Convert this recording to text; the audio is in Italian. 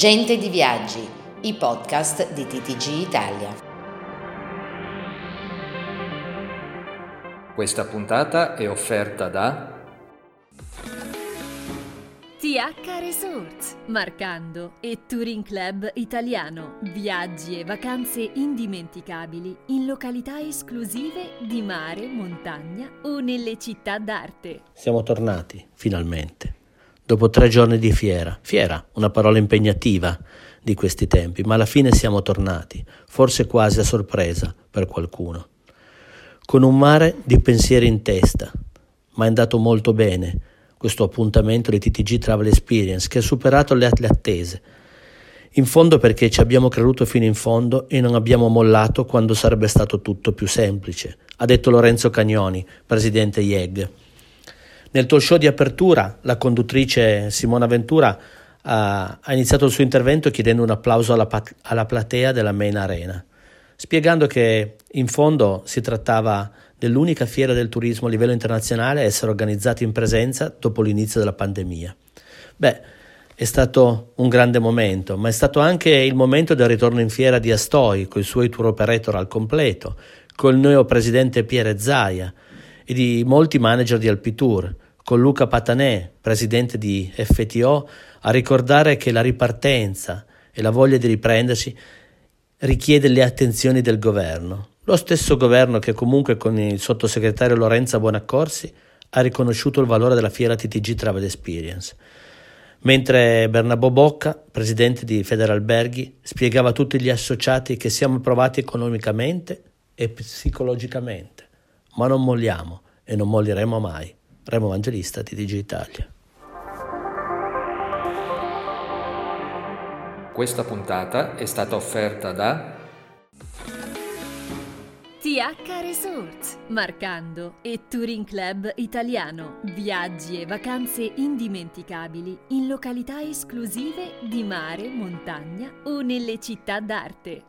Gente di Viaggi, i podcast di TTG Italia. Questa puntata è offerta da TH Resorts, Marcando e Touring Club Italiano. Viaggi e vacanze indimenticabili in località esclusive di mare, montagna o nelle città d'arte. Siamo tornati, finalmente, dopo tre giorni di fiera. Fiera, una parola impegnativa di questi tempi, ma alla fine siamo tornati, forse quasi a sorpresa per qualcuno. Con un mare di pensieri in testa, ma è andato molto bene questo appuntamento di TTG Travel Experience che ha superato le attese. In fondo perché ci abbiamo creduto fino in fondo e non abbiamo mollato quando sarebbe stato tutto più semplice, ha detto Lorenzo Cagnoni, presidente IEG. Nel talk show di apertura la conduttrice Simona Ventura ha, ha iniziato il suo intervento chiedendo un applauso alla, alla platea della Main Arena, spiegando che in fondo si trattava dell'unica fiera del turismo a livello internazionale a essere organizzata in presenza dopo l'inizio della pandemia. Beh, è stato un grande momento, ma è stato anche il momento del ritorno in fiera di Astoi, con i suoi tour operator al completo, con il neo presidente Pierre Zaia e di molti manager di Alpitour, con Luca Patanè, presidente di FTO, a ricordare che la ripartenza e la voglia di riprendersi richiede le attenzioni del governo, lo stesso governo che comunque con il sottosegretario Lorenza Buonaccorsi ha riconosciuto il valore della fiera TTG Travel Experience, mentre Bernabò Bocca, presidente di Federalberghi, spiegava a tutti gli associati che siamo provati economicamente e psicologicamente, ma non molliamo e non mollieremo mai. Remo Evangelista, TTG Italia. Questa puntata è stata offerta da TH Resorts, Marcando e Touring Club Italiano. Viaggi e vacanze indimenticabili in località esclusive di mare, montagna o nelle città d'arte.